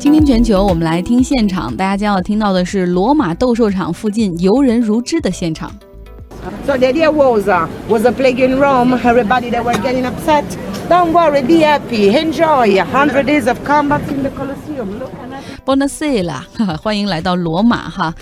今天全球，我们来听现场，大家将要听到的是罗马斗兽场附近游人如织的现场。So the idea was uh, was a plague in Rome. Everybody they were getting upset. Don't worry, be happy, enjoy. Hundred days of combat in the Colosseum. Look at that. b o n a s e l a 欢迎来到罗马哈。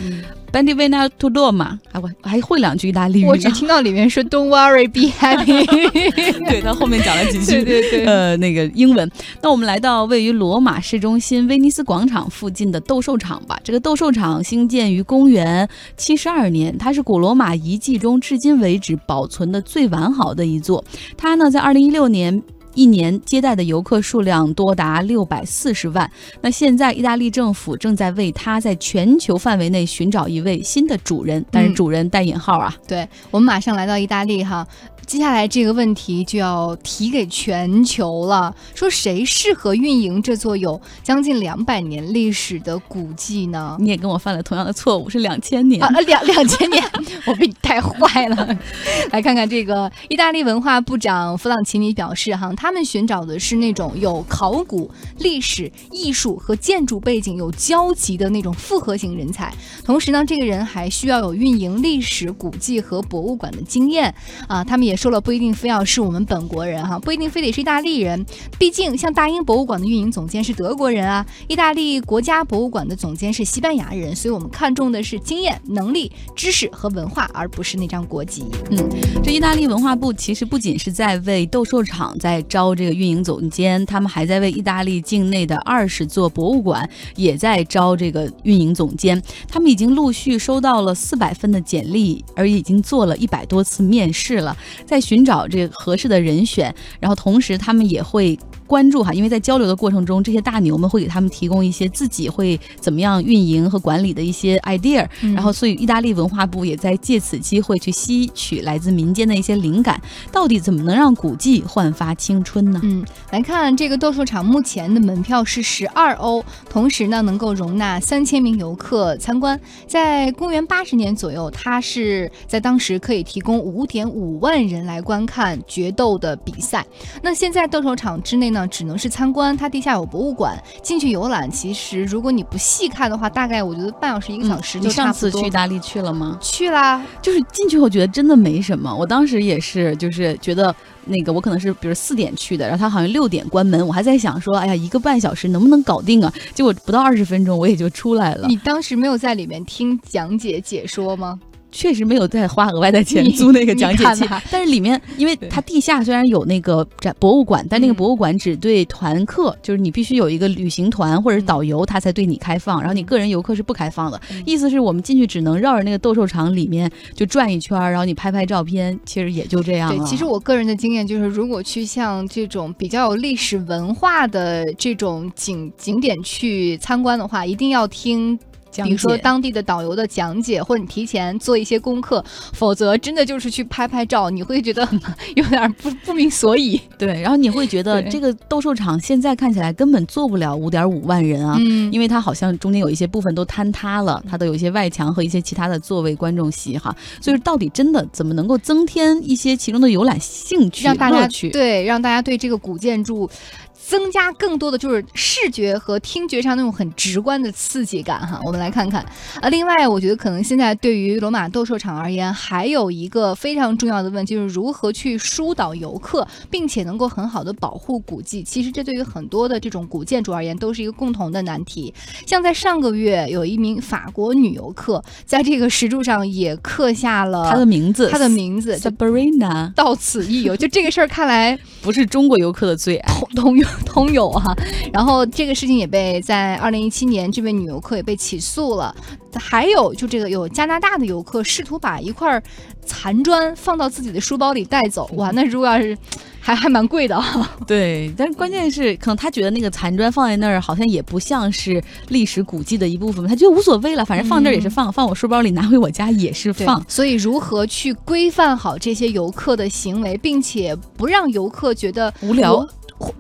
E e to Roma，还我还会两句意大利语呢。我只听到里面说 “Don't worry, be happy”。对他后面讲了几句，对对对呃，那个英文。那我们来到位于罗马市中心威尼斯广场附近的斗兽场吧。这个斗兽场兴建于公元七十二年，它是古罗马遗迹中至今为止保存的最完好的一座。它呢，在二零一六年。一年接待的游客数量多达六百四十万。那现在，意大利政府正在为它在全球范围内寻找一位新的主人，但是嗯主人带引号啊。对我们马上来到意大利哈，接下来这个问题就要提给全球了，说谁适合运营这座有将近两百年历史的古迹呢？你也跟我犯了同样的错误，是两千年。啊，两 两千年，我被你带坏了。来看看这个，意大利文化部长弗朗奇尼表示，哈，他们寻找的是那种有考古、历史、艺术和建筑背景有交集的那种复合型人才。同时呢，这个人还需要有运营历史古迹和博物馆的经验啊。他们也说了，不一定非要是我们本国人哈，不一定非得是意大利人。毕竟，像大英博物馆的运营总监是德国人啊，意大利国家博物馆的总监是西班牙人，所以我们看重的是经验、能力、知识和文化，而不是那张国籍。嗯这意大利文化部其实不仅是在为斗兽场在招这个运营总监，他们还在为意大利境内的二十座博物馆也在招这个运营总监。他们已经陆续收到了四百份的简历，而已经做了一百多次面试了，在寻找这个合适的人选。然后同时他们也会。关注哈，因为在交流的过程中，这些大牛们会给他们提供一些自己会怎么样运营和管理的一些 idea，、嗯然后所以意大利文化部也在借此机会去吸取来自民间的一些灵感，到底怎么能让古迹焕发青春呢？嗯，来看这个斗兽场目前的门票是十二欧，同时呢能够容纳三千名游客参观。在公元八十年左右，它是在当时可以提供五点五万人来观看决斗的比赛。那现在斗兽场之内呢，只能是参观，它地下有博物馆，进去游览。其实如果你不细看的话，大概我觉得半小时一个小时嗯你就差不多。上次去意大利去了吗？去啦，就是进去后觉得真的没什么，我当时也是，就是觉得那个我可能是比如四点去的，然后他好像六点关门，我还在想说，哎呀，一个半小时能不能搞定啊？结果不到二十分钟我也就出来了。你当时没有在里面听讲解解说吗？确实没有再花额外的钱租那个讲解器但是里面因为它地下虽然有那个展博物馆，但那个嗯博物馆只对团客，就是你必须有一个旅行团或者是导游，他才对你开放，然后你个人游客是不开放的。嗯意思是我们进去只能绕着那个斗兽场里面就转一圈儿，然后你拍拍照片，其实也就这样对，了。其实我个人的经验就是，如果去像这种比较有历史文化的这种景景点去参观的话，一定要听。讲比如说当地的导游的讲解，或者你提前做一些功课，否则真的就是去拍拍照，你会觉得 有点不不明所以。对，然后你会觉得这个斗兽场现在看起来根本坐不了五点五万人啊，嗯因为它好像中间有一些部分都坍塌了，它都有一些外墙和一些其他的座位观众席哈，所以到底真的怎么能够增添一些其中的游览兴趣、让大家乐趣？对让大家对这个古建筑增加更多的就是视觉和听觉上那种很直观的刺激感哈。我们来看看，啊，另外我觉得可能现在对于罗马斗兽场而言，还有一个非常重要的问题，就是如何去疏导游客，并且能够很好的保护古迹。其实这对于很多的这种古建筑而言，都是一个共同的难题。像在上个月，有一名法国女游客在这个石柱上也刻下了她的名字，她的名字，就 Sabrina 到此一游。就这个事儿看来。不是中国游客的最爱。通通有通有啊。然后这个事情也被在二零一七年，这位女游客也被起诉了。还有就这个有加拿大的游客试图把一块残砖放到自己的书包里带走，哇，那如果要是还还蛮贵的啊。对，但是关键是，可能他觉得那个残砖放在那儿，好像也不像是历史古迹的一部分，他觉得无所谓了，反正放这儿也是放，放我书包里，拿回我家也是放。所以如何去规范好这些游客的行为，并且不让游客觉得无聊我。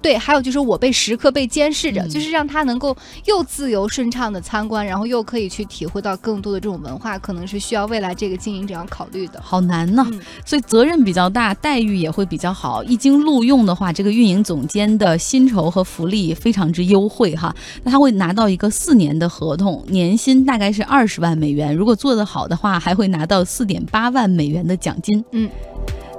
对，还有就是我被时刻被监视着，嗯就是让他能够又自由顺畅的参观，然后又可以去体会到更多的这种文化，可能是需要未来这个经营者要考虑的。好难呐、嗯所以责任比较大，待遇也会比较好。一经录用的话，这个运营总监的薪酬和福利非常之优惠哈。那他会拿到一个四年的合同，年薪大概是二十万美元。如果做得好的话，还会拿到四点八万美元的奖金。嗯。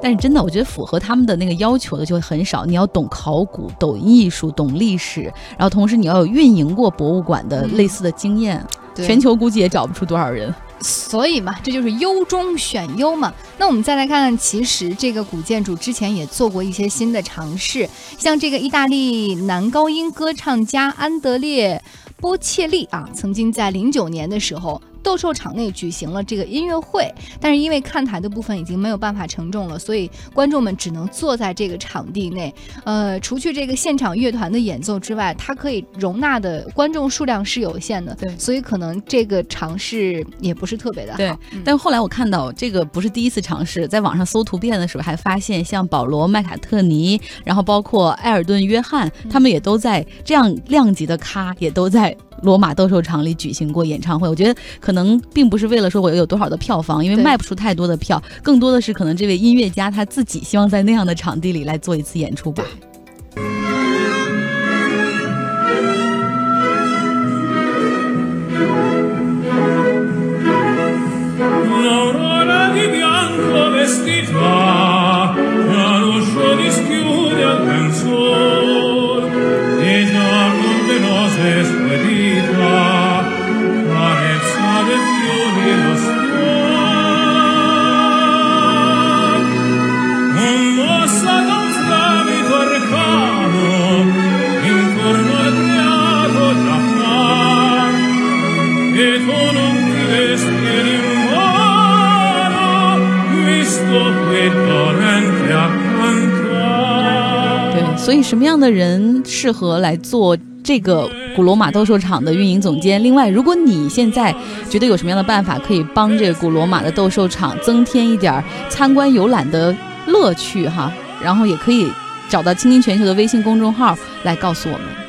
但是真的，我觉得符合他们的那个要求的就会很少。你要懂考古、懂艺术、懂历史，然后同时你要有运营过博物馆的嗯类似的经验。对全球估计也找不出多少人。所以嘛，这就是优中选优嘛。那我们再来看看，其实这个古建筑之前也做过一些新的尝试，像这个意大利男高音歌唱家安德烈波切利啊，曾经在零九年的时候。斗兽场内举行了这个音乐会，但是因为看台的部分已经没有办法承重了，所以观众们只能坐在这个场地内。呃，除去这个现场乐团的演奏之外，它可以容纳的观众数量是有限的，对所以可能这个尝试也不是特别的好。对嗯但后来我看到这个不是第一次尝试，在网上搜图片的时候还发现，像保罗麦卡特尼，然后包括埃尔顿约翰，嗯他们也都在这样量级的咖，也都在罗马斗兽场里举行过演唱会。我觉得可能并不是为了说我有多少的票房，因为卖不出太多的票，更多的是可能这位音乐家他自己希望在那样的场地里来做一次演出吧。对，所以什么样的人适合来做这个古罗马斗兽场的运营总监？另外，如果你现在觉得有什么样的办法可以帮这个古罗马的斗兽场增添一点参观游览的乐趣哈，然后也可以找到青青全球的微信公众号来告诉我们。